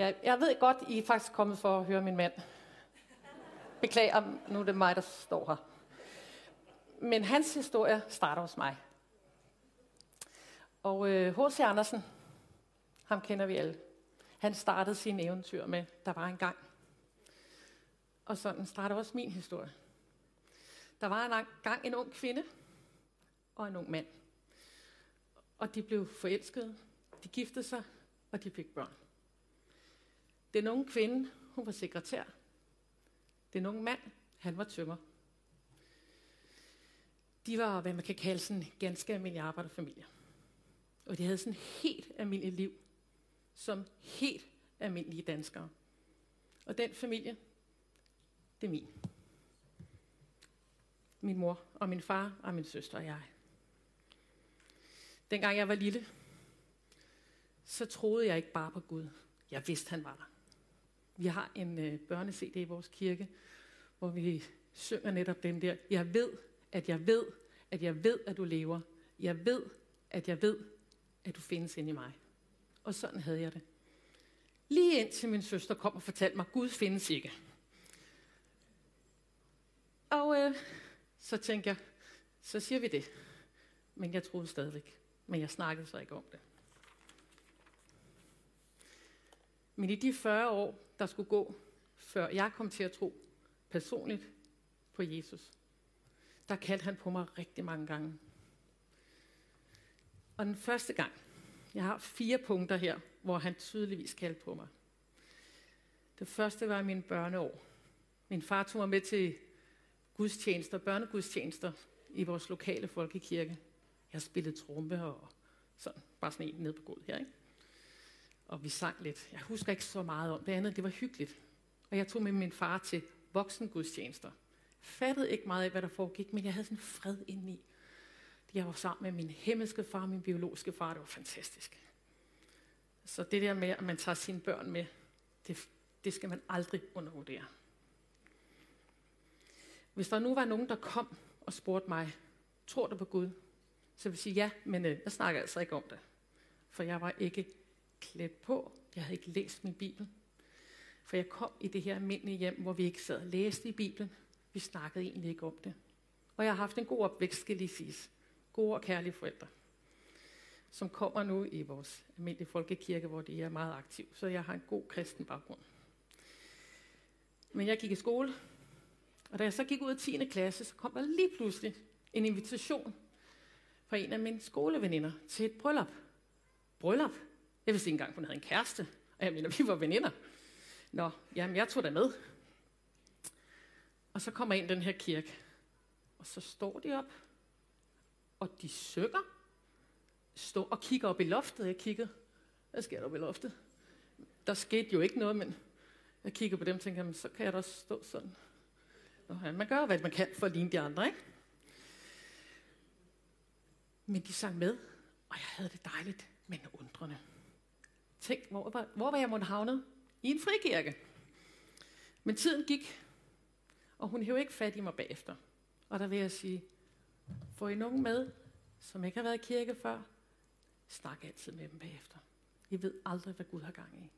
Ja, jeg ved godt, I er faktisk kommet for at høre min mand. Beklager, nu er det mig, der står her. Men hans historie starter hos mig. Og H.C. Øh, Andersen, ham kender vi alle. Han startede sin eventyr med, der var en gang. Og sådan starter også min historie. Der var en gang en ung kvinde og en ung mand. Og de blev forelskede, de giftede sig, og de fik børn. Den unge kvinde, hun var sekretær. Den unge mand, han var tømmer. De var, hvad man kan kalde sådan en ganske almindelig arbejderfamilie. Og de havde sådan helt almindeligt liv, som helt almindelige danskere. Og den familie, det er min. Min mor og min far og min søster og jeg. Dengang jeg var lille, så troede jeg ikke bare på Gud. Jeg vidste, han var der. Vi har en øh, børne-CD i vores kirke, hvor vi synger netop den der. Jeg ved, at jeg ved, at jeg ved, at du lever. Jeg ved, at jeg ved, at du findes inde i mig. Og sådan havde jeg det. Lige indtil min søster kom og fortalte mig, Gud findes ikke. Og øh, så tænkte jeg, så siger vi det. Men jeg troede stadigvæk. Men jeg snakkede så ikke om det. Men i de 40 år, der skulle gå, før jeg kom til at tro personligt på Jesus, der kaldte han på mig rigtig mange gange. Og den første gang, jeg har fire punkter her, hvor han tydeligvis kaldte på mig. Det første var mine børneår. Min far tog mig med til gudstjenester, børnegudstjenester i vores lokale folkekirke. Jeg spillede trompe og sådan, bare sådan en ned på gulvet her, ikke? Og vi sang lidt. Jeg husker ikke så meget om det andet, det var hyggeligt. Og jeg tog med min far til voksengudstjenester. Fattede ikke meget af, hvad der foregik, men jeg havde sådan fred indeni. Jeg var sammen med min himmelske far og min biologiske far, det var fantastisk. Så det der med, at man tager sine børn med, det, det skal man aldrig undervurdere. Hvis der nu var nogen, der kom og spurgte mig, tror du på Gud? Så vil jeg sige ja, men øh, jeg snakker altså ikke om det. For jeg var ikke klædt på. Jeg havde ikke læst min Bibel. For jeg kom i det her almindelige hjem, hvor vi ikke sad og læste i Bibelen. Vi snakkede egentlig ikke om det. Og jeg har haft en god opvækst, skal lige siges. Gode og kærlige forældre som kommer nu i vores almindelige folkekirke, hvor de er meget aktive. Så jeg har en god kristen baggrund. Men jeg gik i skole, og da jeg så gik ud af 10. klasse, så kom der lige pludselig en invitation fra en af mine skoleveninder til et bryllup. Bryllup? Jeg vidste ikke engang, hun havde en kæreste, og jeg mener, vi var veninder. Nå, jamen jeg tog da med. Og så kommer ind den her kirke, og så står de op, og de synger, Står og kigge op i loftet. Jeg kiggede, hvad sker der op i loftet? Der skete jo ikke noget, men jeg kigger på dem og tænker, så kan jeg da også stå sådan. Nå, ja, man gør, hvad man kan for at ligne de andre, ikke? Men de sang med, og jeg havde det dejligt, men undrende. Tænk, hvor var, hvor var jeg måtte havnet? I en frikirke. Men tiden gik, og hun hævde ikke fat i mig bagefter. Og der vil jeg sige, få I nogen med, som ikke har været i kirke før, Snak altid med dem bagefter. I ved aldrig, hvad Gud har gang i.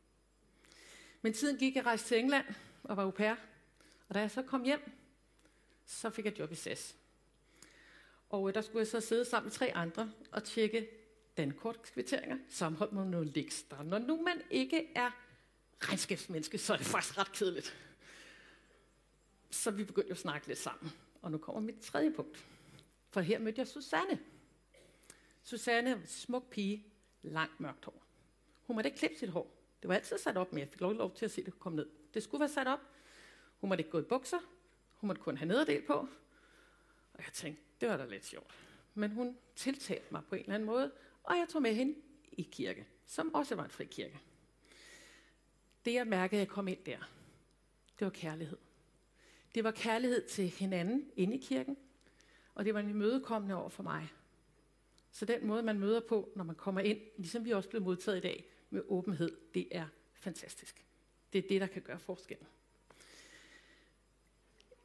Men tiden gik, jeg rejste til England og var au pair. Og da jeg så kom hjem, så fik jeg job i SAS. Og øh, der skulle jeg så sidde sammen med tre andre og tjekke dankortkvitteringer, sammenholdt med nogle ekstra. Når nu man ikke er regnskabsmenneske, så er det faktisk ret kedeligt. Så vi begyndte at snakke lidt sammen. Og nu kommer mit tredje punkt. For her mødte jeg Susanne. Susanne var en smuk pige, langt mørkt hår. Hun måtte ikke klippe sit hår. Det var altid sat op, men jeg fik lov, lov til at se det komme ned. Det skulle være sat op. Hun måtte ikke gå i bukser. Hun måtte kun have nederdel på. Og jeg tænkte, det var da lidt sjovt. Men hun tiltalte mig på en eller anden måde, og jeg tog med hende i kirke, som også var en fri kirke. Det jeg mærkede, jeg kom ind der, det var kærlighed. Det var kærlighed til hinanden inde i kirken, og det var en imødekommende over for mig. Så den måde, man møder på, når man kommer ind, ligesom vi også blev modtaget i dag, med åbenhed, det er fantastisk. Det er det, der kan gøre forskellen.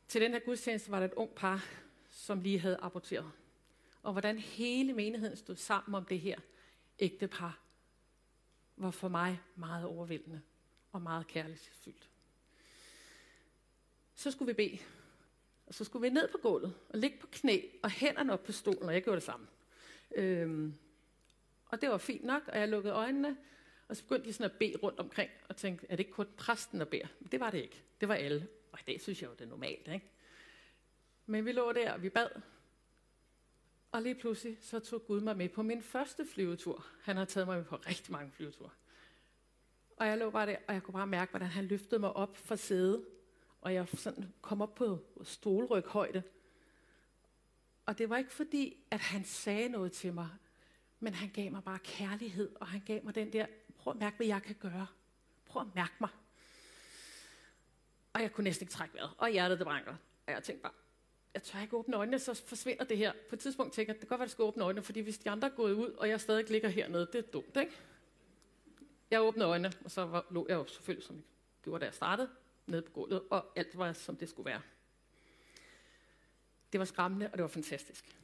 Til den her gudstjeneste var der et ung par, som lige havde aborteret. Og hvordan hele menigheden stod sammen om det her ægte par, var for mig meget overvældende. og meget kærlighedsfyldt. Så skulle vi bede. Og så skulle vi ned på gulvet og ligge på knæ og hænderne op på stolen, og jeg gjorde det samme. Øhm, og det var fint nok, og jeg lukkede øjnene, og så begyndte de sådan at bede rundt omkring, og tænkte, er det ikke kun præsten, der beder? Men det var det ikke. Det var alle. Og i dag synes jeg jo, det er normalt, ikke? Men vi lå der, og vi bad. Og lige pludselig, så tog Gud mig med på min første flyvetur. Han har taget mig med på rigtig mange flyveture. Og jeg lå bare der, og jeg kunne bare mærke, hvordan han løftede mig op fra sædet. Og jeg sådan kom op på stolryghøjde. Og det var ikke fordi, at han sagde noget til mig, men han gav mig bare kærlighed, og han gav mig den der, prøv at mærke, hvad jeg kan gøre. Prøv at mærke mig. Og jeg kunne næsten ikke trække vejret, og hjertet det brænder. Og jeg tænkte bare, jeg tør ikke åbne øjnene, så forsvinder det her. På et tidspunkt tænker jeg, det kan godt være, at jeg skal åbne øjnene, fordi hvis de andre er gået ud, og jeg stadig ligger hernede, det er dumt, ikke? Jeg åbnede øjnene, og så var, lå jeg jo selvfølgelig, som jeg gjorde, da jeg startede, nede på gulvet, og alt var, som det skulle være. Det var skræmmende, og det var fantastisk.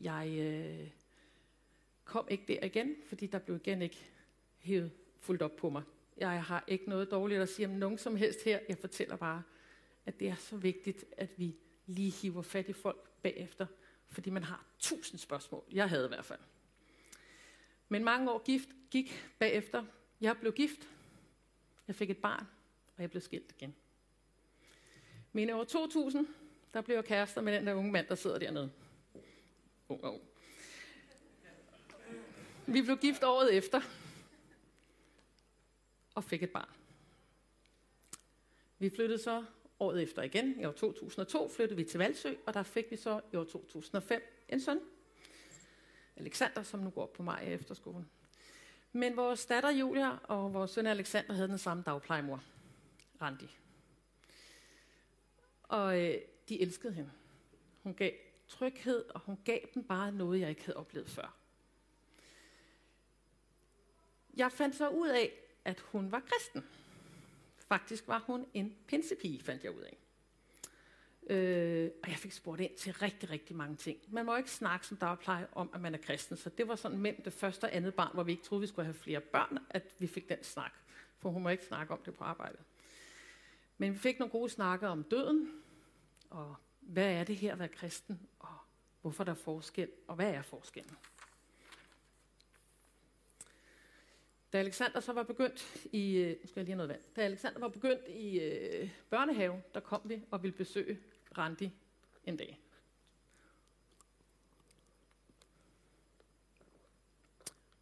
Jeg øh, kom ikke der igen, fordi der blev igen ikke hævet fuldt op på mig. Jeg har ikke noget dårligt at sige om nogen som helst her. Jeg fortæller bare, at det er så vigtigt, at vi lige hiver fat i folk bagefter, fordi man har tusind spørgsmål. Jeg havde i hvert fald. Men mange år gift gik bagefter. Jeg blev gift. Jeg fik et barn, og jeg blev skilt igen. Men i år 2000, der blev jeg kærester med den der unge mand, der sidder dernede. Oh, oh. Vi blev gift året efter, og fik et barn. Vi flyttede så året efter igen, i år 2002, flyttede vi til Valsø, og der fik vi så i år 2005 en søn, Alexander, som nu går på mig efterskolen. Men vores datter Julia og vores søn Alexander havde den samme dagplejemor, Randi. Og øh, de elskede hende. Hun gav tryghed, og hun gav dem bare noget, jeg ikke havde oplevet før. Jeg fandt så ud af, at hun var kristen. Faktisk var hun en pinsepige, fandt jeg ud af. Øh, og jeg fik spurgt ind til rigtig, rigtig mange ting. Man må ikke snakke som dagpleje om, at man er kristen. Så det var sådan mellem det første og andet barn, hvor vi ikke troede, vi skulle have flere børn, at vi fik den snak. For hun må ikke snakke om det på arbejdet. Men vi fik nogle gode snakker om døden, og hvad er det her at være kristen, og hvorfor der er forskel, og hvad er forskellen? Da Alexander så var begyndt i, øh, nu skal jeg lige have noget vand. Da Alexander var begyndt i øh, børnehave, der kom vi og ville besøge Randi en dag.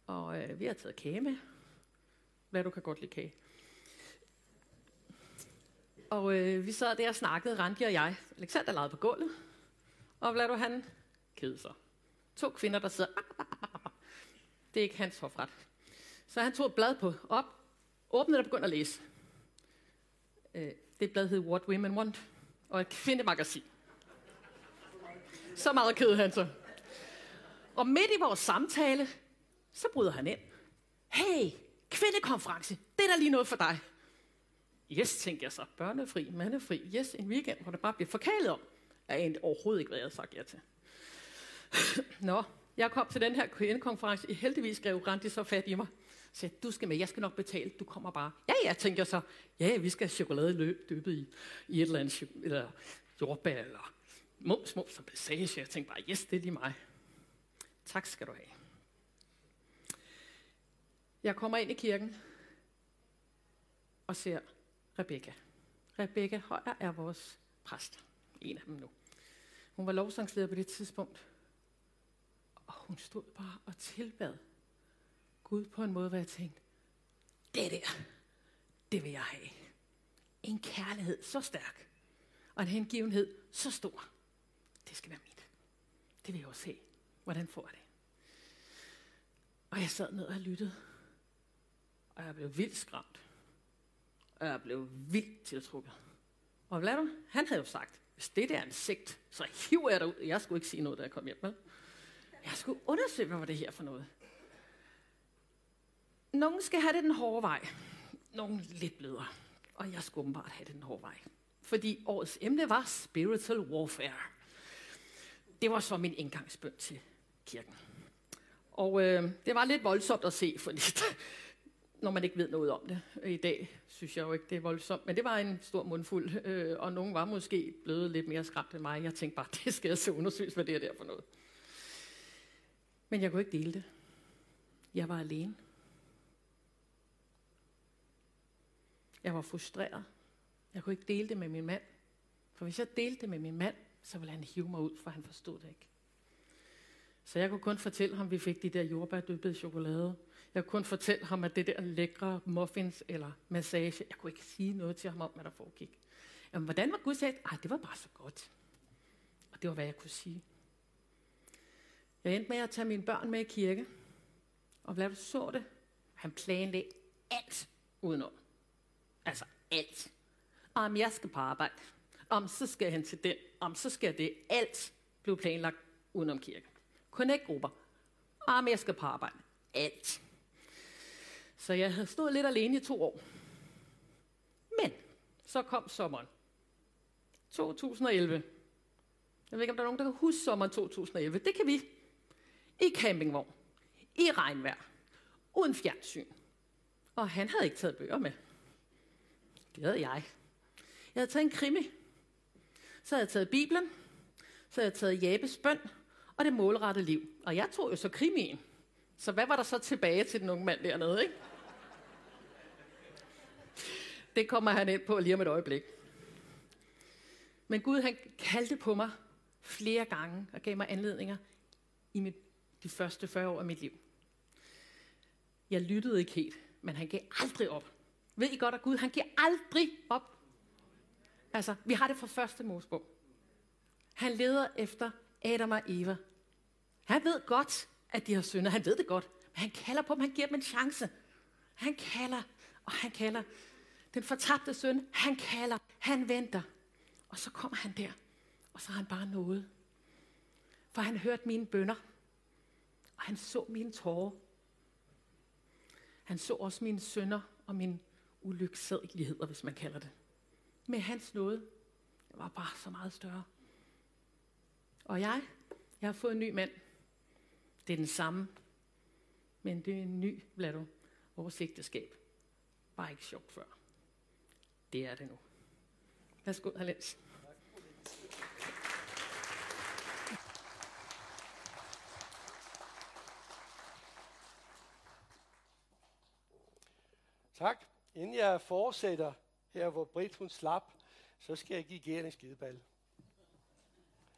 Og øh, vi har taget kage med. Hvad du kan godt lide kage. Og øh, vi sad der og snakkede, Randi og jeg. Alexander legede på gulvet. Og hvad du han kede sig. To kvinder, der sidder. Det er ikke hans hofret. Så han tog et blad på op, åbnede og begyndte at læse. Øh, det blad hed What Women Want, og et kvindemagasin. Så meget ked han så. Og midt i vores samtale, så bryder han ind. Hey, kvindekonference, det er da lige noget for dig. Yes, tænker jeg så. Børnefri, mandefri. Yes, en weekend, hvor det bare bliver forkælet om. Jeg anede overhovedet ikke, hvad jeg havde sagt ja til. Nå, jeg kom til den her kvindekonference. I heldigvis skrev Randi så fat i mig sagde, du skal med, jeg skal nok betale, du kommer bare. Ja, ja, tænker jeg så. Ja, vi skal have chokolade løb, døbet i, i et eller andet, eller jordbær, eller mums, mums og passage. Jeg tænkte bare, yes, det er lige mig. Tak skal du have. Jeg kommer ind i kirken og ser Rebecca. Rebecca Højer er vores præst. En af dem nu. Hun var lovsangsleder på det tidspunkt. Og hun stod bare og tilbad Gud på en måde, hvor jeg tænkte, det der, det vil jeg have. En kærlighed så stærk, og en hengivenhed så stor. Det skal være mit. Det vil jeg også se. Hvordan får jeg det? Og jeg sad ned og lyttede. Og jeg blev vildt skræmt. Og jeg blev vildt tiltrukket. Og hvad du? Han havde jo sagt, hvis det der er en sigt, så hiver jeg dig ud. Jeg skulle ikke sige noget, da jeg kom hjem. Vel? Jeg skulle undersøge, hvad var det her for noget. Nogen skal have det den hårde vej. Nogen lidt blødere. Og jeg skulle åbenbart have det den hårde vej. Fordi årets emne var spiritual warfare. Det var så min indgangsbøn til kirken. Og øh, det var lidt voldsomt at se, fordi når man ikke ved noget om det. I dag synes jeg jo ikke, det er voldsomt, men det var en stor mundfuld, øh, og nogen var måske blevet lidt mere skræmt end mig. Jeg tænkte bare, det skal jeg så undersøges, hvad det er der for noget. Men jeg kunne ikke dele det. Jeg var alene. Jeg var frustreret. Jeg kunne ikke dele det med min mand. For hvis jeg delte det med min mand, så ville han hive mig ud, for han forstod det ikke. Så jeg kunne kun fortælle ham, at vi fik de der jordbærdyppede chokolade. Jeg kunne kun fortælle ham, at det der lækre muffins eller massage, jeg kunne ikke sige noget til ham om, hvad der foregik. Jamen, hvordan var Gud sagt? Ej, det var bare så godt. Og det var, hvad jeg kunne sige. Jeg endte med at tage mine børn med i kirke. Og hvad du så det? Han planlagde alt udenom. Altså alt. Om jeg skal på arbejde. Om så skal jeg hen til den. Om så skal det. Alt blive planlagt udenom kirke. Connect-grupper. Om jeg skal på arbejde. Alt. Så jeg havde stået lidt alene i to år. Men så kom sommeren. 2011. Jeg ved ikke, om der er nogen, der kan huske sommeren 2011. Det kan vi. I campingvogn. I regnvejr. Uden fjernsyn. Og han havde ikke taget bøger med. Det havde jeg. Jeg havde taget en krimi. Så havde jeg taget Bibelen. Så havde jeg taget Jabes bøn og det målrette liv. Og jeg tog jo så krimien. Så hvad var der så tilbage til den unge mand dernede, ikke? Det kommer han ind på lige om et øjeblik. Men Gud han kaldte på mig flere gange og gav mig anledninger i mit, de første 40 år af mit liv. Jeg lyttede ikke helt, men han gav aldrig op. Ved I godt, at Gud han giver aldrig op. Altså, vi har det fra første Mosebog. Han leder efter Adam og Eva. Han ved godt, at de har syndet. Han ved det godt. Men han kalder på dem. Han giver dem en chance. Han kalder, og han kalder. Den fortabte søn, han kalder. Han venter. Og så kommer han der. Og så har han bare noget. For han hørte mine bønder. Og han så mine tårer. Han så også mine sønder og mine ulyksaligheder, hvis man kalder det. Med hans nåde. Det var bare så meget større. Og jeg, jeg har fået en ny mand. Det er den samme. Men det er en ny, lad du, vores ægteskab. Bare ikke sjovt før. Det er det nu. Værsgo, Halens. Tak. Inden jeg fortsætter her, hvor Britt hun slap, så skal jeg give Gert en skideball.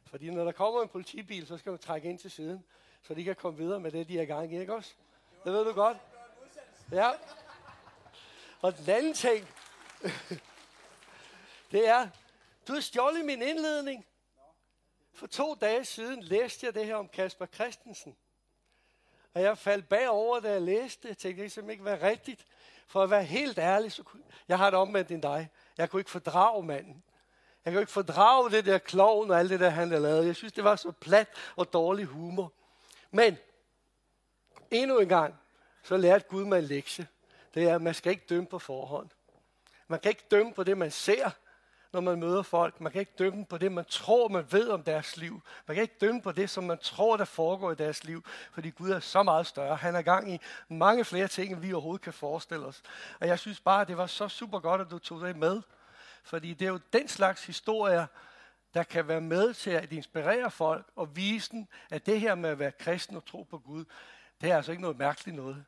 Fordi når der kommer en politibil, så skal man trække ind til siden, så de kan komme videre med det, de er i gang i, ikke også? Det ved du godt. Ja. Og den anden ting, det er, du har stjålet min indledning. For to dage siden læste jeg det her om Kasper Christensen. Og jeg faldt bagover, da jeg læste det. Jeg tænkte, det kan ikke være rigtigt. For at være helt ærlig, så kunne, jeg har det omvendt end dig. Jeg kunne ikke fordrage manden. Jeg kunne ikke fordrage det der klovn og alt det der, han havde lavet. Jeg synes, det var så plat og dårlig humor. Men endnu en gang, så lærte Gud mig en lektie. Det er, at man skal ikke dømme på forhånd. Man kan ikke dømme på det, man ser, når man møder folk. Man kan ikke dømme på det, man tror, man ved om deres liv. Man kan ikke dømme på det, som man tror, der foregår i deres liv, fordi Gud er så meget større. Han er gang i mange flere ting, end vi overhovedet kan forestille os. Og jeg synes bare, at det var så super godt, at du tog det med. Fordi det er jo den slags historier, der kan være med til at inspirere folk og vise dem, at det her med at være kristen og tro på Gud, det er altså ikke noget mærkeligt noget.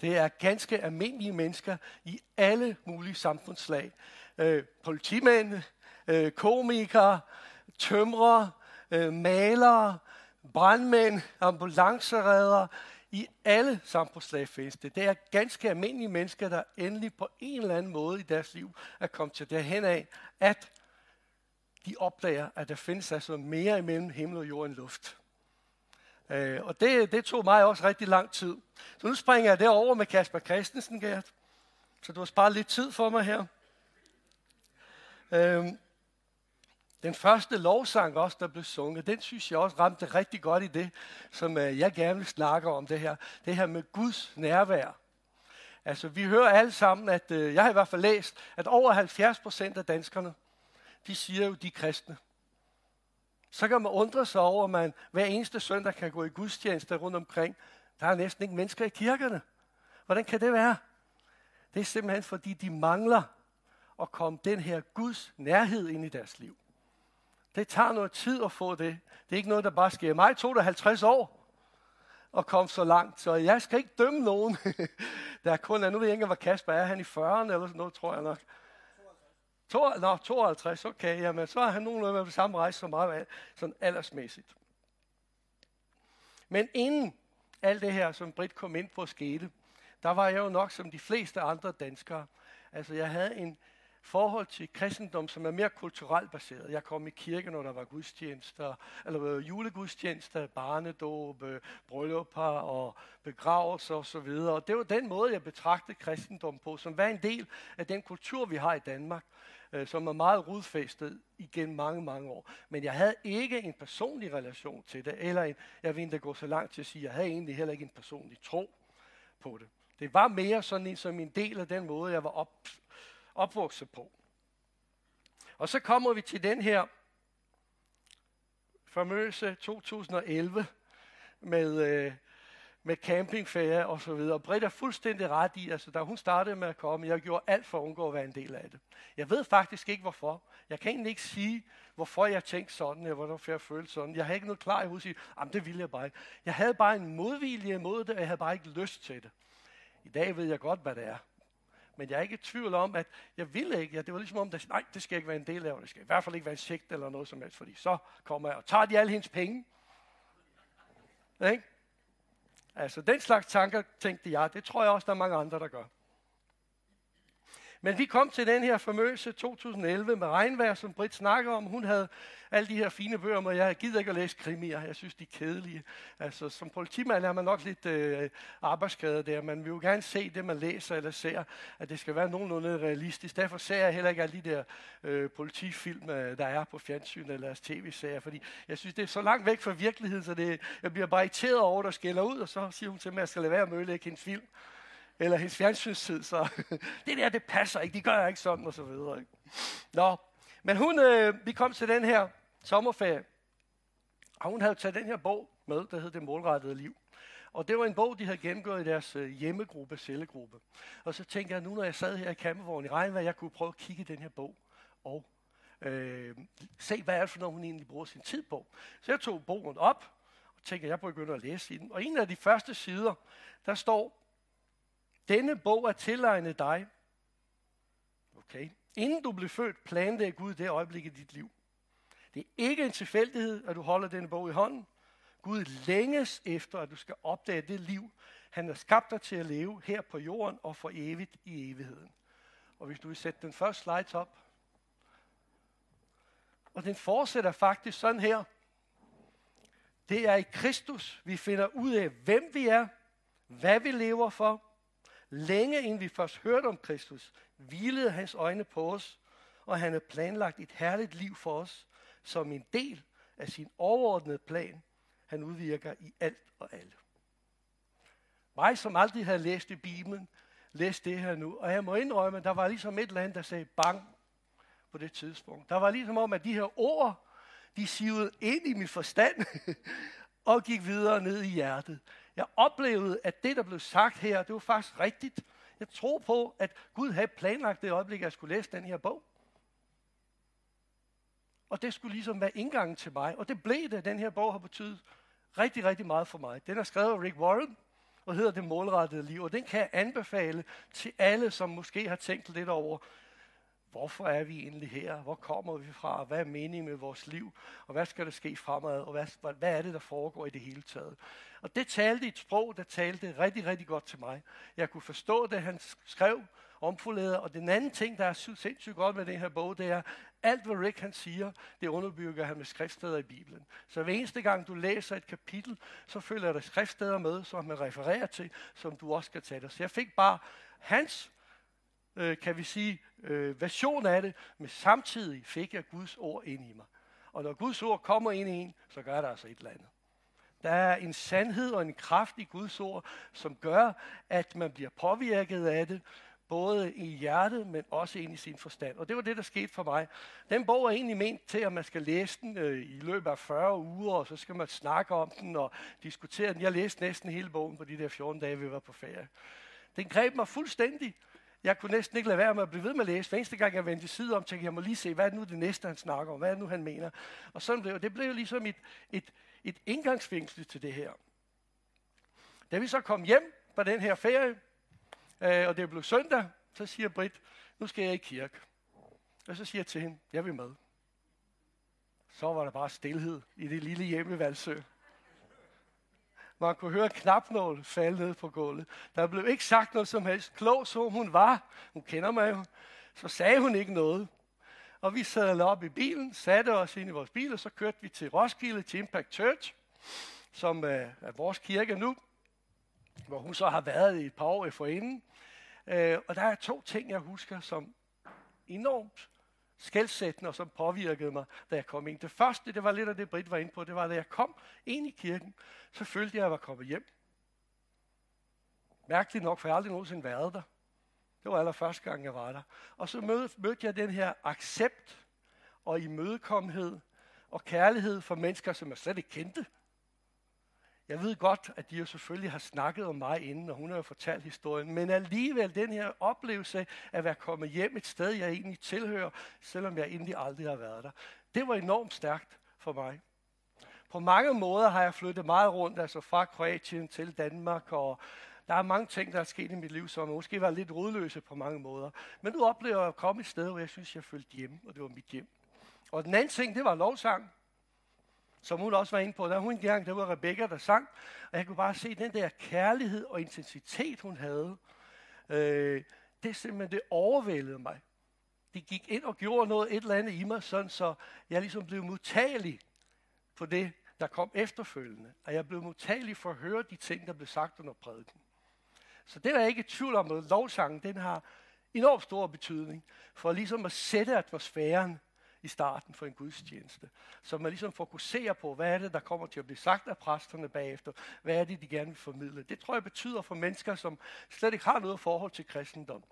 Det er ganske almindelige mennesker i alle mulige samfundslag. Øh, politimænd, øh, komikere, tømrere, øh, malere, brandmænd, ambulanceredder. I alle samfundslag findes det. Det er ganske almindelige mennesker, der endelig på en eller anden måde i deres liv er kommet til derhen af, at de opdager, at der findes altså mere imellem himmel og jord end luft. Øh, og det, det tog mig også rigtig lang tid. Så nu springer jeg derover med Kasper Christensen, Gert. Så du har sparet lidt tid for mig her. Øh, den første lovsang også, der blev sunget, den synes jeg også ramte rigtig godt i det, som øh, jeg gerne vil snakke om det her. Det her med Guds nærvær. Altså, vi hører alle sammen, at øh, jeg har i hvert fald læst, at over 70 procent af danskerne, de siger jo, de er kristne. Så kan man undre sig over, at man hver eneste søndag kan gå i gudstjeneste rundt omkring. Der er næsten ikke mennesker i kirkerne. Hvordan kan det være? Det er simpelthen fordi, de mangler at komme den her Guds nærhed ind i deres liv. Det tager noget tid at få det. Det er ikke noget, der bare sker. Mig tog det 50 år at komme så langt, så jeg skal ikke dømme nogen. der er kun, nu ved jeg ikke, hvor Kasper er. Han i 40'erne eller sådan noget, tror jeg nok. To, Nå, 52, okay. Jamen, så har han nogenlunde på samme rejse som mig, sådan aldersmæssigt. Men inden alt det her, som Britt kom ind på, skete, der var jeg jo nok som de fleste andre danskere. Altså, jeg havde en forhold til kristendom, som er mere kulturelt baseret. Jeg kom i kirke, når der var gudstjenester, eller øh, julegudstjenester, barnedåb, øh, bryllupper og begravelser osv. Og det var den måde, jeg betragtede kristendom på, som var en del af den kultur, vi har i Danmark, øh, som er meget rodfæstet igennem mange, mange år. Men jeg havde ikke en personlig relation til det, eller en, jeg vil ikke gå så langt til at sige, jeg havde egentlig heller ikke en personlig tro på det. Det var mere sådan en, som en del af den måde, jeg var op, opvokset på. Og så kommer vi til den her famøse 2011 med, øh, med campingferie og så videre. Britt er fuldstændig ret i, altså da hun startede med at komme, jeg gjorde alt for at undgå at være en del af det. Jeg ved faktisk ikke hvorfor. Jeg kan egentlig ikke sige, hvorfor jeg tænkte sådan, eller hvorfor jeg følte sådan. Jeg havde ikke noget klar i hovedet at sige, det ville jeg bare ikke. Jeg havde bare en modvilje imod det, og jeg havde bare ikke lyst til det. I dag ved jeg godt, hvad det er. Men jeg er ikke i tvivl om, at jeg ville ikke. Ja, det var ligesom om, at nej, det skal ikke være en del af, det skal i hvert fald ikke være en sigt eller noget som helst, fordi så kommer jeg og tager de alle hendes penge. Ikke? Altså, den slags tanker tænkte jeg, det tror jeg også, der er mange andre, der gør. Men vi kom til den her famøse 2011 med regnvejr, som Britt snakker om. Hun havde alle de her fine bøger, men jeg gider ikke at læse krimier. Jeg synes, de er kedelige. Altså, som politimand er man nok lidt øh, arbejdsskadet der. Man vil jo gerne se det, man læser eller ser, at det skal være nogenlunde realistisk. Derfor ser jeg heller ikke alle de der øh, politifilm, øh, der er på fjernsyn eller tv-serier, fordi jeg synes, det er så langt væk fra virkeligheden, så det, jeg bliver bare irriteret over, der skælder ud, og så siger hun til mig, at jeg skal lade være med at ødelægge en film eller hendes fjernsynstid, så det der, det passer ikke, de gør ikke sådan, og så videre. Ikke? Nå, men hun, øh, vi kom til den her sommerferie, og hun havde taget den her bog med, der hed Det målrettede liv. Og det var en bog, de havde gennemgået i deres øh, hjemmegruppe, cellegruppe. Og så tænkte jeg, nu når jeg sad her i campingvognen i regnvejr, jeg kunne prøve at kigge i den her bog, og øh, se, hvad er det for noget, hun egentlig bruger sin tid på. Så jeg tog bogen op, og tænkte, at jeg begynder at læse i den. Og en af de første sider, der står, denne bog er tilegnet dig. Okay. Inden du blev født, planlagde Gud det øjeblik i dit liv. Det er ikke en tilfældighed, at du holder denne bog i hånden. Gud længes efter, at du skal opdage det liv, han har skabt dig til at leve her på jorden og for evigt i evigheden. Og hvis du vil sætte den første slide op. Og den fortsætter faktisk sådan her. Det er i Kristus, vi finder ud af, hvem vi er, hvad vi lever for, Længe inden vi først hørte om Kristus, hvilede hans øjne på os, og han havde planlagt et herligt liv for os, som en del af sin overordnede plan, han udvirker i alt og alle. Mig, som aldrig havde læst i Bibelen, læste det her nu, og jeg må indrømme, at der var ligesom et eller andet, der sagde bang på det tidspunkt. Der var ligesom om, at de her ord, de sivede ind i min forstand, og gik videre ned i hjertet. Jeg oplevede, at det, der blev sagt her, det var faktisk rigtigt. Jeg tror på, at Gud havde planlagt det øjeblik, at jeg skulle læse den her bog. Og det skulle ligesom være indgangen til mig. Og det blev det. Den her bog har betydet rigtig, rigtig meget for mig. Den er skrevet af Rick Warren og hedder Det målrettede liv. Og den kan jeg anbefale til alle, som måske har tænkt lidt over, hvorfor er vi egentlig her? Hvor kommer vi fra? Hvad er meningen med vores liv? Og hvad skal der ske fremad? Og hvad, hvad er det, der foregår i det hele taget? Og det talte et sprog, der talte rigtig, rigtig godt til mig. Jeg kunne forstå det, han skrev, omfuleret. Og den anden ting, der er sindssygt godt med den her bog, det er, alt hvad Rick han siger, det underbygger han med skriftsteder i Bibelen. Så hver eneste gang du læser et kapitel, så følger der skriftsteder med, som man refererer til, som du også skal tage dig. Så jeg fik bare hans øh, kan vi sige, øh, version af det, men samtidig fik jeg Guds ord ind i mig. Og når Guds ord kommer ind i en, så gør det altså et eller andet. Der er en sandhed og en kraft i Guds ord, som gør, at man bliver påvirket af det, både i hjertet, men også ind i sin forstand. Og det var det, der skete for mig. Den bog er egentlig ment til, at man skal læse den øh, i løbet af 40 uger, og så skal man snakke om den og diskutere den. Jeg læste næsten hele bogen på de der 14 dage, vi var på ferie. Den greb mig fuldstændig jeg kunne næsten ikke lade være med at blive ved med at læse. Hver eneste gang jeg vendte side om, tænkte jeg, jeg må lige se, hvad er det nu det næste, han snakker om? Hvad er det nu, han mener? Og sådan blev det. blev jo ligesom et, et, et indgangsvinkel til det her. Da vi så kom hjem fra den her ferie, øh, og det blev søndag, så siger Britt, nu skal jeg i kirke. Og så siger jeg til hende, jeg vil med. Så var der bare stillhed i det lille hjem i Valsø. Man kunne høre knapnål falde ned på gulvet. Der blev ikke sagt noget som helst. Klog som hun var, hun kender mig jo, så sagde hun ikke noget. Og vi sad op i bilen, satte os ind i vores bil, og så kørte vi til Roskilde, til Impact Church, som er vores kirke nu, hvor hun så har været i et par år forinden. Øh, og der er to ting, jeg husker, som enormt skældsættende, og som påvirkede mig, da jeg kom ind. Det første, det var lidt af det, Britt var inde på, det var, da jeg kom ind i kirken, så følte jeg, at jeg var kommet hjem. Mærkeligt nok, for jeg aldrig nogensinde været der. Det var allerførste gang, jeg var der. Og så mødte, mødte jeg den her accept og imødekommenhed og kærlighed for mennesker, som jeg slet ikke kendte. Jeg ved godt, at de jo selvfølgelig har snakket om mig inden, og hun har jo fortalt historien, men alligevel den her oplevelse af at være kommet hjem et sted, jeg egentlig tilhører, selvom jeg egentlig aldrig har været der, det var enormt stærkt for mig. På mange måder har jeg flyttet meget rundt, altså fra Kroatien til Danmark, og der er mange ting, der er sket i mit liv, som måske var lidt rodløse på mange måder. Men nu oplever jeg at komme et sted, hvor jeg synes, jeg følte hjemme, og det var mit hjem. Og den anden ting, det var lovsang som hun også var inde på, der hun engang, der var Rebecca, der sang, og jeg kunne bare se den der kærlighed og intensitet, hun havde. Øh, det simpelthen, det overvældede mig. Det gik ind og gjorde noget, et eller andet i mig, sådan så jeg ligesom blev modtagelig for det, der kom efterfølgende. Og jeg blev modtagelig for at høre de ting, der blev sagt under prædiken. Så det er jeg ikke i tvivl om, at lovsangen, den har enormt stor betydning for ligesom at sætte atmosfæren i starten for en gudstjeneste. Så man ligesom fokuserer på, hvad er det, der kommer til at blive sagt af præsterne bagefter. Hvad er det, de gerne vil formidle. Det tror jeg betyder for mennesker, som slet ikke har noget forhold til kristendom.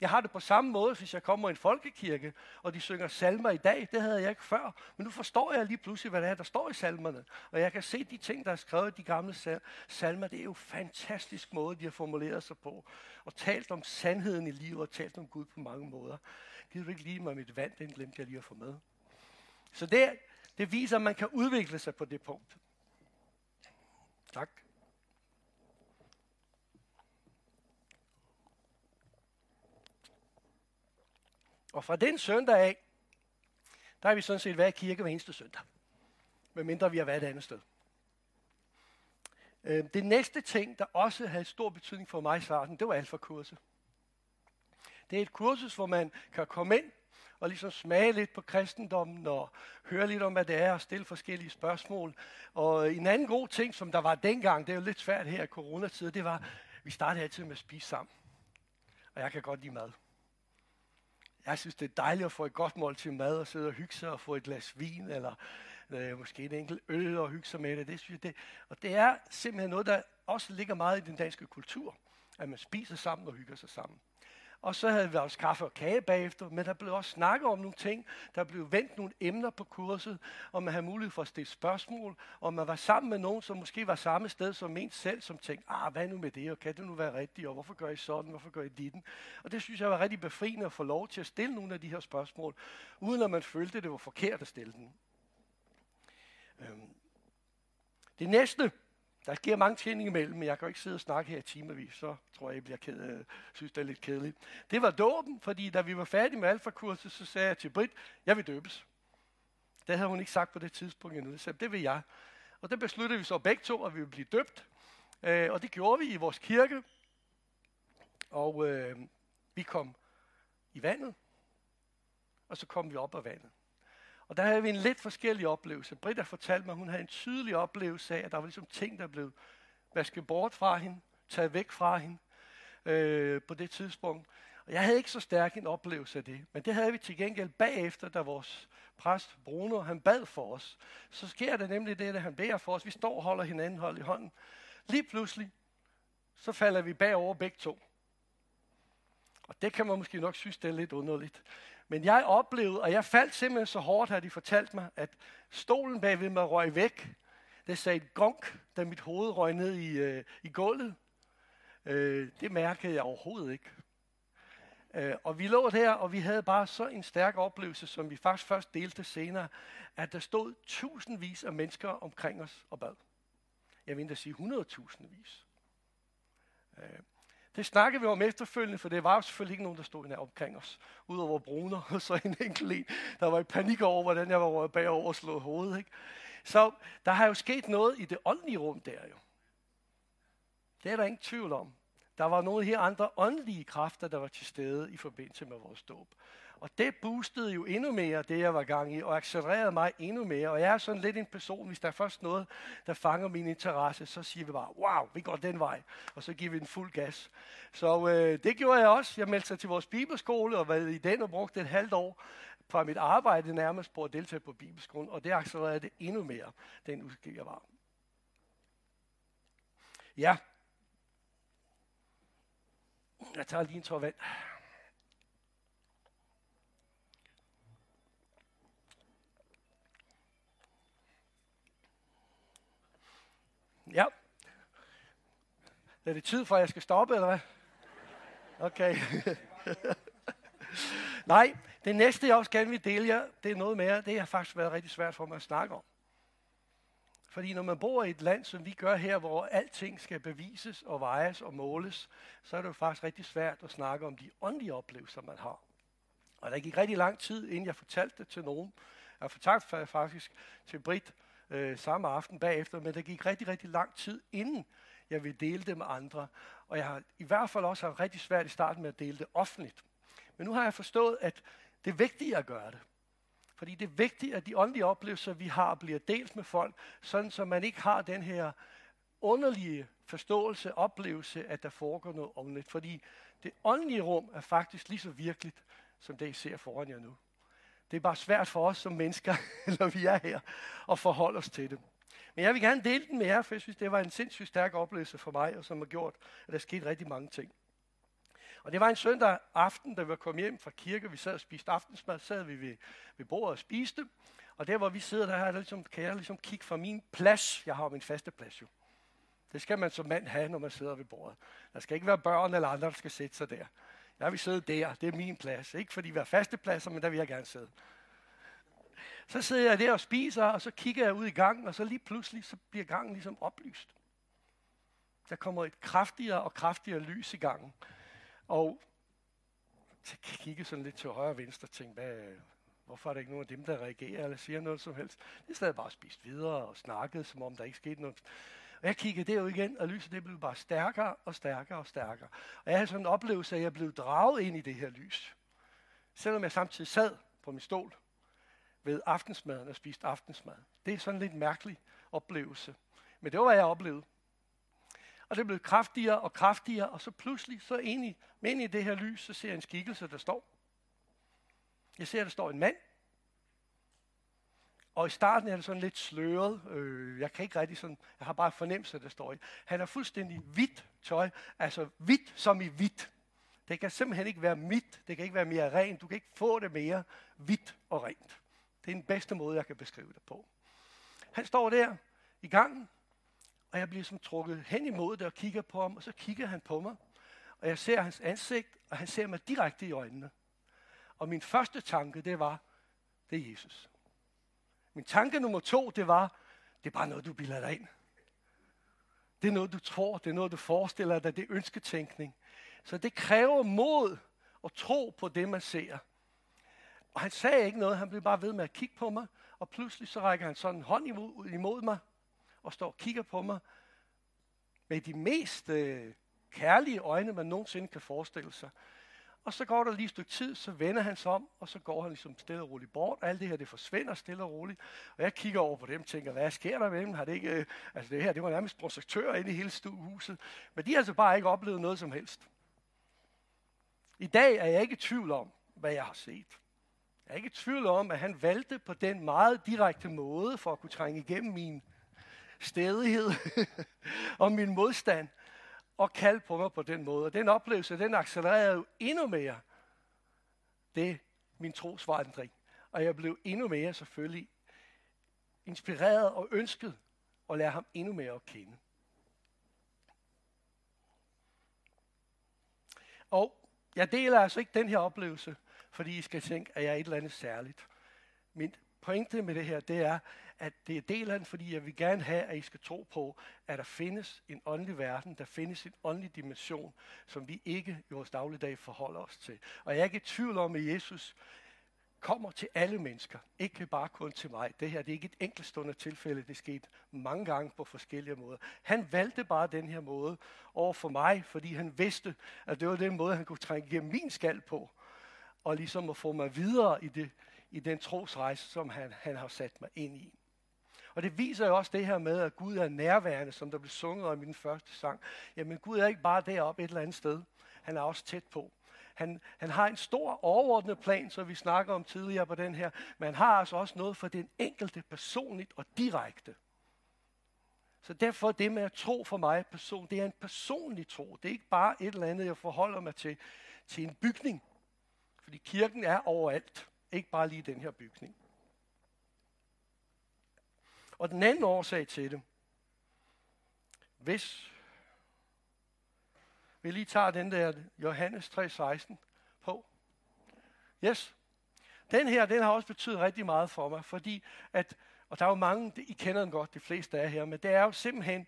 Jeg har det på samme måde, hvis jeg kommer i en folkekirke, og de synger salmer i dag. Det havde jeg ikke før. Men nu forstår jeg lige pludselig, hvad det er, der står i salmerne. Og jeg kan se de ting, der er skrevet i de gamle salmer. Det er jo fantastisk måde, de har formuleret sig på. Og talt om sandheden i livet, og talt om Gud på mange måder. Gider du ikke lige mig mit vand? Den glemte jeg lige at få med. Så det, det viser, at man kan udvikle sig på det punkt. Tak. Og fra den søndag af, der har vi sådan set været i kirke hver eneste søndag. Medmindre vi har været et andet sted. Øh, det næste ting, der også havde stor betydning for mig i starten, det var alfakurset. Det er et kursus, hvor man kan komme ind og ligesom smage lidt på kristendommen og høre lidt om, hvad det er og stille forskellige spørgsmål. Og en anden god ting, som der var dengang, det er jo lidt svært her i coronatiden, det var, at vi startede altid med at spise sammen. Og jeg kan godt lide mad. Jeg synes, det er dejligt at få et godt måltid mad og sidde og hygge sig og få et glas vin eller øh, måske en enkelt øl og hygge sig med det. det, synes jeg, det. Og det er simpelthen noget, der også ligger meget i den danske kultur, at man spiser sammen og hygger sig sammen. Og så havde vi også kaffe og kage bagefter, men der blev også snakket om nogle ting. Der blev vendt nogle emner på kurset, og man havde mulighed for at stille spørgsmål, og man var sammen med nogen, som måske var samme sted som en selv, som tænkte, ah, hvad nu med det, og kan det nu være rigtigt, og hvorfor gør I sådan, hvorfor gør I ditten? Og det synes jeg var rigtig befriende at få lov til at stille nogle af de her spørgsmål, uden at man følte, at det var forkert at stille dem. Øhm, det næste, der sker mange ting imellem, men jeg kan jo ikke sidde og snakke her i timevis, så tror jeg, jeg bliver ked, synes, det er lidt kedeligt. Det var dåben, fordi da vi var færdige med alfakurset, så sagde jeg til Britt, jeg vil døbes. Det havde hun ikke sagt på det tidspunkt endnu. Så det vil jeg. Og det besluttede vi så begge to, at vi ville blive døbt. Øh, og det gjorde vi i vores kirke. Og øh, vi kom i vandet, og så kom vi op af vandet. Og der havde vi en lidt forskellig oplevelse. Britta fortalte mig, at hun havde en tydelig oplevelse af, at der var ligesom ting, der blev vasket bort fra hende, taget væk fra hende øh, på det tidspunkt. Og jeg havde ikke så stærk en oplevelse af det, men det havde vi til gengæld bagefter, da vores præst Bruno, han bad for os. Så sker der nemlig det, at han beder for os. Vi står og holder hinanden hold i hånden. Lige pludselig, så falder vi bagover begge to. Og det kan man måske nok synes, det er lidt underligt. Men jeg oplevede, og jeg faldt simpelthen så hårdt, at de fortalte mig, at stolen bagved mig røg væk. Det sagde et gonk, da mit hoved røg ned i, øh, i gulvet. Øh, det mærkede jeg overhovedet ikke. Øh, og vi lå der, og vi havde bare så en stærk oplevelse, som vi faktisk først delte senere, at der stod tusindvis af mennesker omkring os og bad. Jeg vil endda sige hundredtusindvis. Øh, det snakkede vi om efterfølgende, for det var jo selvfølgelig ikke nogen, der stod omkring os. Udover Bruner, og så en enkelt en, der var i panik over, hvordan jeg var bagover og slået hovedet. Ikke? Så der har jo sket noget i det åndelige rum der jo. Det er der ingen tvivl om. Der var nogle her andre åndelige kræfter, der var til stede i forbindelse med vores dåb. Og det boostede jo endnu mere det, jeg var gang i, og accelererede mig endnu mere. Og jeg er sådan lidt en person, hvis der er først noget, der fanger min interesse, så siger vi bare, wow, vi går den vej. Og så giver vi den fuld gas. Så øh, det gjorde jeg også. Jeg meldte sig til vores bibelskole og var i den og brugte et halvt år fra mit arbejde nærmest på at deltage på bibelskolen. Og det accelererede det endnu mere, den uske jeg var. Ja. Jeg tager lige en tår vand. Ja. Er det tid for, at jeg skal stoppe, eller hvad? Okay. Nej, det næste, jeg også gerne vil dele jer, det er noget mere, det har faktisk været rigtig svært for mig at snakke om. Fordi når man bor i et land, som vi gør her, hvor alting skal bevises og vejes og måles, så er det jo faktisk rigtig svært at snakke om de åndelige oplevelser, man har. Og der gik rigtig lang tid, inden jeg fortalte det til nogen. Jeg fortalte faktisk til Britt, øh, samme aften bagefter, men der gik rigtig, rigtig lang tid, inden jeg ville dele det med andre. Og jeg har i hvert fald også haft rigtig svært i starten med at dele det offentligt. Men nu har jeg forstået, at det er vigtigt at gøre det. Fordi det er vigtigt, at de åndelige oplevelser, vi har, bliver delt med folk, sådan så man ikke har den her underlige forståelse, oplevelse, at der foregår noget åndeligt. Fordi det åndelige rum er faktisk lige så virkeligt, som det I ser foran jer nu. Det er bare svært for os som mennesker, når vi er her, at forholde os til det. Men jeg vil gerne dele den med jer, for jeg synes, det var en sindssygt stærk oplevelse for mig, og som har gjort, at der skete rigtig mange ting. Og det var en søndag aften, da vi var kommet hjem fra kirke, vi sad og spiste aftensmad, sad vi ved, ved bordet og spiste. Og der hvor vi sidder, der, her, der ligesom, kan jeg ligesom kigge fra min plads. Jeg har min faste plads jo. Det skal man som mand have, når man sidder ved bordet. Der skal ikke være børn eller andre, der skal sætte sig der. Jeg vil sidde der. Det er min plads. Ikke fordi vi har faste pladser, men der vil jeg gerne sidde. Så sidder jeg der og spiser, og så kigger jeg ud i gangen, og så lige pludselig, så bliver gangen ligesom oplyst. Der kommer et kraftigere og kraftigere lys i gangen. Og så kigge sådan lidt til højre og venstre og tænke, hvad, hvorfor er der ikke nogen af dem, der reagerer eller siger noget som helst? Det sad bare spist videre og snakkede, som om der ikke skete noget. Og jeg kiggede derud igen, og lyset det blev bare stærkere og stærkere og stærkere. Og jeg havde sådan en oplevelse af, at jeg blev draget ind i det her lys. Selvom jeg samtidig sad på min stol ved aftensmaden og spiste aftensmad. Det er sådan en lidt mærkelig oplevelse. Men det var, hvad jeg oplevede. Og det blev kraftigere og kraftigere, og så pludselig, så ind i, ind i det her lys, så ser jeg en skikkelse, der står. Jeg ser, at der står en mand. Og i starten er det sådan lidt sløret. Øh, jeg kan ikke rigtig sådan, jeg har bare fornemmelse, at der står i. Han er fuldstændig hvidt tøj, altså hvidt som i hvidt. Det kan simpelthen ikke være mit, det kan ikke være mere rent, du kan ikke få det mere hvidt og rent. Det er den bedste måde, jeg kan beskrive det på. Han står der i gangen, og jeg bliver sådan trukket hen imod det og kigger på ham, og så kigger han på mig. Og jeg ser hans ansigt, og han ser mig direkte i øjnene. Og min første tanke, det var, det er Jesus. Min tanke nummer to, det var, det er bare noget, du bilder dig ind. Det er noget, du tror, det er noget, du forestiller dig, det er ønsketænkning. Så det kræver mod og tro på det, man ser. Og han sagde ikke noget, han blev bare ved med at kigge på mig, og pludselig så rækker han sådan en hånd imod, imod mig, og står og kigger på mig med de mest øh, kærlige øjne, man nogensinde kan forestille sig. Og så går der lige et stykke tid, så vender han sig om, og så går han ligesom stille og roligt bort. Alt det her, det forsvinder stille og roligt. Og jeg kigger over på dem og tænker, hvad sker der med dem? Har det, ikke, øh, altså det her, det var nærmest projektører inde i hele stuehuset. Men de har altså bare ikke oplevet noget som helst. I dag er jeg ikke i tvivl om, hvad jeg har set. Jeg er ikke i tvivl om, at han valgte på den meget direkte måde for at kunne trænge igennem min stedighed og min modstand og kalde på mig på den måde. Og den oplevelse, den accelererede jo endnu mere det min trosvandring. Og jeg blev endnu mere selvfølgelig inspireret og ønsket at lære ham endnu mere at kende. Og Jeg deler altså ikke den her oplevelse, fordi I skal tænke, at jeg er et eller andet særligt. Min pointe med det her, det er, at det er del af den, fordi jeg vil gerne have, at I skal tro på, at der findes en åndelig verden, der findes en åndelig dimension, som vi ikke i vores dagligdag forholder os til. Og jeg er ikke i tvivl om, at Jesus kommer til alle mennesker, ikke bare kun til mig. Det her det er ikke et enkeltstående tilfælde, det skete mange gange på forskellige måder. Han valgte bare den her måde over for mig, fordi han vidste, at det var den måde, han kunne trænge igennem min skal på, og ligesom at få mig videre i, det, i den trosrejse, som han, han har sat mig ind i. Og det viser jo også det her med, at Gud er nærværende, som der blev sunget om i den første sang. Jamen Gud er ikke bare deroppe et eller andet sted. Han er også tæt på. Han, han har en stor overordnet plan, som vi snakker om tidligere på den her, men han har altså også noget for den enkelte personligt og direkte. Så derfor det med at tro for mig person, det er en personlig tro. Det er ikke bare et eller andet, jeg forholder mig til, til en bygning. Fordi kirken er overalt, ikke bare lige den her bygning. Og den anden årsag til det, hvis vi lige tager den der Johannes 3:16 på. Yes. Den her, den har også betydet rigtig meget for mig, fordi at, og der er jo mange, I kender den godt, de fleste af her, men det er jo simpelthen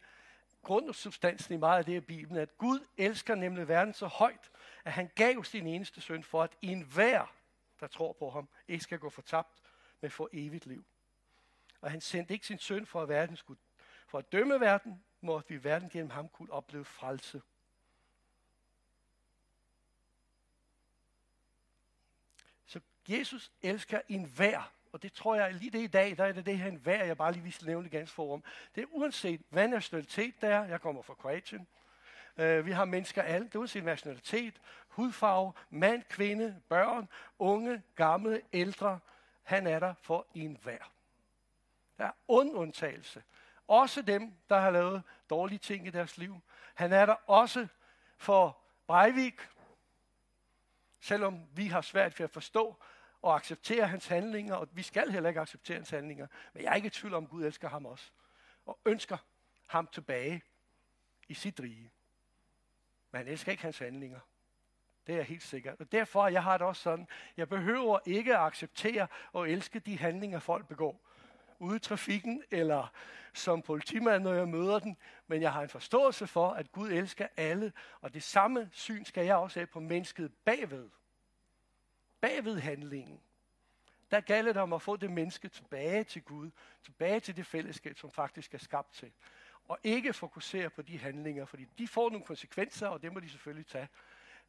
grund og substansen i meget af det her Bibelen, at Gud elsker nemlig verden så højt, at han gav sin eneste søn for, at enhver, der tror på ham, ikke skal gå fortabt, men få evigt liv. Og han sendte ikke sin søn for, at verden skulle, for at dømme verden, måtte vi verden gennem ham kunne opleve frelse. Så Jesus elsker enhver, og det tror jeg lige det i dag, der er det det her enhver, jeg bare lige vil nævne ganske for om. Det er uanset hvad nationalitet der er, jeg kommer fra Kroatien, Uh, vi har mennesker alle, det er uanset nationalitet, hudfarve, mand, kvinde, børn, unge, gamle, ældre. Han er der for enhver. Der er ond undtagelse. Også dem, der har lavet dårlige ting i deres liv. Han er der også for Breivik, selvom vi har svært ved at forstå og acceptere hans handlinger, og vi skal heller ikke acceptere hans handlinger. Men jeg er ikke i tvivl om, at Gud elsker ham også, og ønsker ham tilbage i sit rige. Men han elsker ikke hans handlinger. Det er jeg helt sikkert. Og derfor jeg har det også sådan, jeg behøver ikke at acceptere og elske de handlinger, folk begår ude i trafikken, eller som politimand, når jeg møder den, men jeg har en forståelse for, at Gud elsker alle, og det samme syn skal jeg også have på mennesket bagved. Bagved handlingen. Der gælder det om at få det menneske tilbage til Gud, tilbage til det fællesskab, som faktisk er skabt til. Og ikke fokusere på de handlinger, fordi de får nogle konsekvenser, og det må de selvfølgelig tage,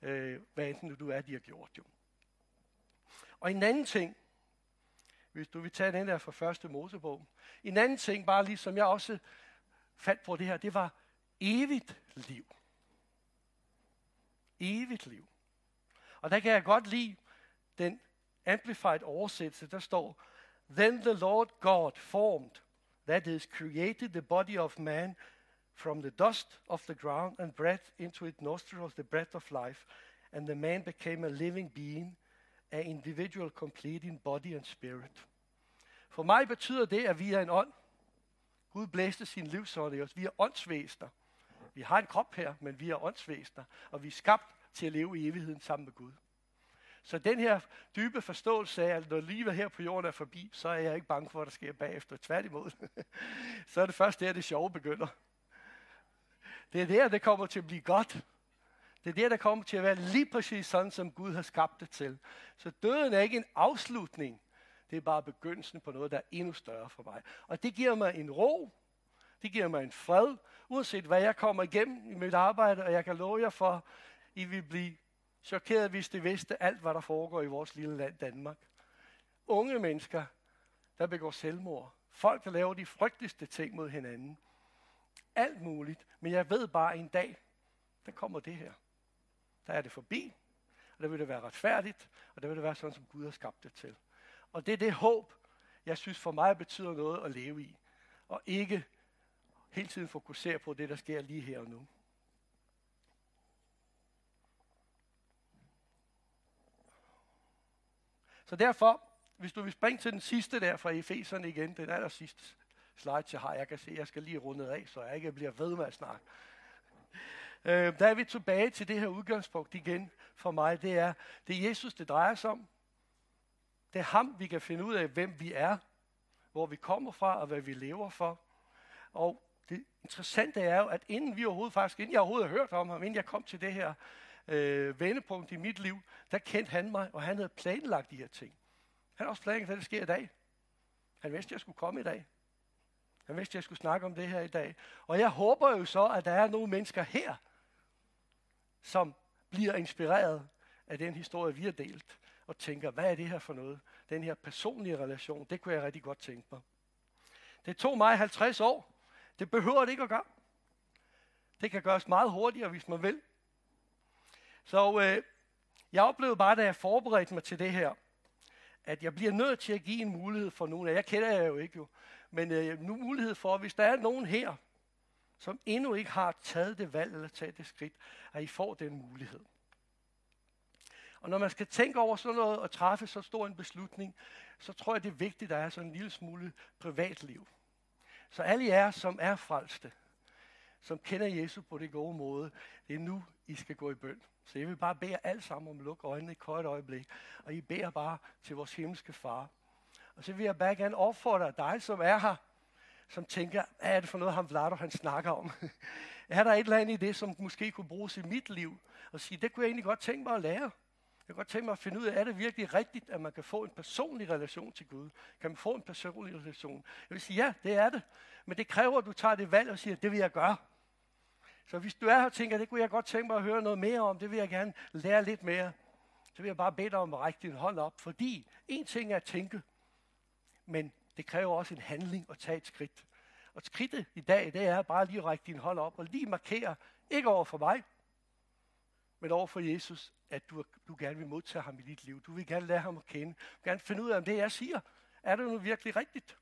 øh, hvad enten du er, de har gjort jo. Og en anden ting, hvis du vil tage den der fra første Mosebog. En anden ting, bare lige som jeg også fandt på det her, det var evigt liv. Evigt liv. Og der kan jeg godt lide den amplified oversættelse, der står, Then the Lord God formed, that is, created the body of man from the dust of the ground and breathed into its nostrils the breath of life, and the man became a living being, er individual complete in body and spirit. For mig betyder det, at vi er en ånd. Gud blæste sin livsånd i os. Vi er åndsvæsener. Vi har en krop her, men vi er åndsvæsener. Og vi er skabt til at leve i evigheden sammen med Gud. Så den her dybe forståelse af, at når livet her på jorden er forbi, så er jeg ikke bange for, hvad der sker bagefter. Tværtimod. så er det først der, det sjove begynder. Det er der, det kommer til at blive godt. Det er der, der kommer til at være lige præcis sådan, som Gud har skabt det til. Så døden er ikke en afslutning. Det er bare begyndelsen på noget, der er endnu større for mig. Og det giver mig en ro. Det giver mig en fred, uanset hvad jeg kommer igennem i mit arbejde, og jeg kan love jer for, I vil blive chokeret, hvis det vidste alt, hvad der foregår i vores lille land Danmark. Unge mennesker, der begår selvmord. Folk, der laver de frygteligste ting mod hinanden. Alt muligt. Men jeg ved bare, en dag, der kommer det her. Der er det forbi, og der vil det være retfærdigt, og der vil det være sådan, som Gud har skabt det til. Og det er det håb, jeg synes for mig betyder noget at leve i. Og ikke hele tiden fokusere på det, der sker lige her og nu. Så derfor, hvis du vil springe til den sidste der fra Efeserne igen, den aller sidste slide, jeg har, jeg kan se, jeg skal lige runde af, så jeg ikke bliver ved med at snakke. Øh, der er vi tilbage til det her udgangspunkt igen for mig. Det er, det er Jesus, det drejer sig om. Det er ham, vi kan finde ud af, hvem vi er, hvor vi kommer fra og hvad vi lever for. Og det interessante er jo, at inden vi overhovedet faktisk, inden jeg overhovedet har hørt om ham, inden jeg kom til det her øh, vendepunkt i mit liv, der kendte han mig, og han havde planlagt de her ting. Han har også planlagt, at det sker i dag. Han vidste, at jeg skulle komme i dag. Han vidste, at jeg skulle snakke om det her i dag. Og jeg håber jo så, at der er nogle mennesker her, som bliver inspireret af den historie, vi har delt, og tænker, hvad er det her for noget? Den her personlige relation, det kunne jeg rigtig godt tænke mig. Det tog mig 50 år. Det behøver det ikke at gøre. Det kan gøres meget hurtigere, hvis man vil. Så øh, jeg oplevede bare, da jeg forberedte mig til det her, at jeg bliver nødt til at give en mulighed for nogen Jeg kender jeg jo ikke jo. Men øh, nu mulighed for, hvis der er nogen her, som endnu ikke har taget det valg eller taget det skridt, at I får den mulighed. Og når man skal tænke over sådan noget og træffe så stor en beslutning, så tror jeg, det er vigtigt, at der er sådan en lille smule privatliv. Så alle jer, som er frelste, som kender Jesus på det gode måde, det er nu, I skal gå i bøn. Så jeg vil bare bede jer alle sammen om at lukke øjnene et kort øjeblik. Og I beder bare til vores himmelske far. Og så vil jeg bare gerne opfordre dig, som er her, som tænker, hvad er det for noget, ham Vlado, han snakker om? er der et eller andet i det, som måske kunne bruges i mit liv? Og sige, det kunne jeg egentlig godt tænke mig at lære. Jeg kunne godt tænke mig at finde ud af, er det virkelig rigtigt, at man kan få en personlig relation til Gud? Kan man få en personlig relation? Jeg vil sige, ja, det er det. Men det kræver, at du tager det valg og siger, det vil jeg gøre. Så hvis du er her og tænker, det kunne jeg godt tænke mig at høre noget mere om, det vil jeg gerne lære lidt mere, så vil jeg bare bede dig om at række din hånd op. Fordi en ting er at tænke, men det kræver også en handling at tage et skridt. Og skridtet i dag, det er bare lige at række din hånd op og lige markere, ikke over for mig, men over for Jesus, at du, du gerne vil modtage ham i dit liv. Du vil gerne lære ham at kende. Du vil gerne finde ud af, om det, jeg siger, er det nu virkelig rigtigt?